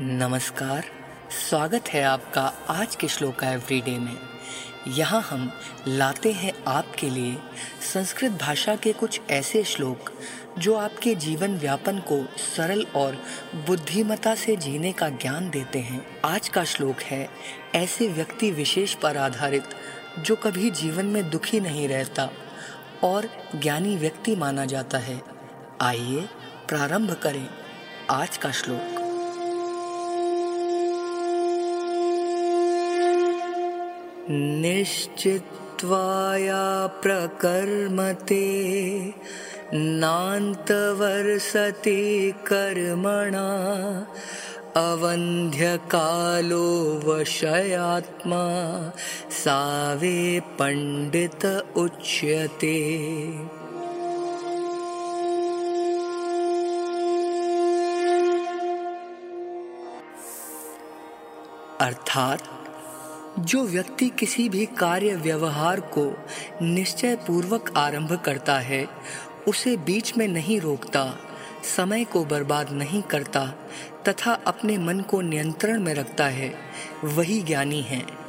नमस्कार, स्वागत है आपका आज के श्लोका एवरीडे में। यहाँ हम लाते हैं आपके लिए संस्कृत भाषा के कुछ ऐसे श्लोक जो आपके जीवन व्यापन को सरल और बुद्धिमता से जीने का ज्ञान देते हैं। आज का श्लोक है, ऐसे व्यक्ति विशेष पर आधारित जो कभी जीवन में दुखी नहीं रहता और ज्ञानी व्यक्ति माना जाता है। आइए प्रारंभ करें आज का श्लोक। निश्चित्वाया प्रकर्मते नान्तवर्सति कर्मणा अवन्ध्यकालो वशयात्मा सावे पण्डित उच्यते। अर्थात जो व्यक्ति किसी भी कार्य व्यवहार को निश्चय पूर्वक आरंभ करता है, उसे बीच में नहीं रोकता, समय को बर्बाद नहीं करता, तथा अपने मन को नियंत्रण में रखता है, वही ज्ञानी है।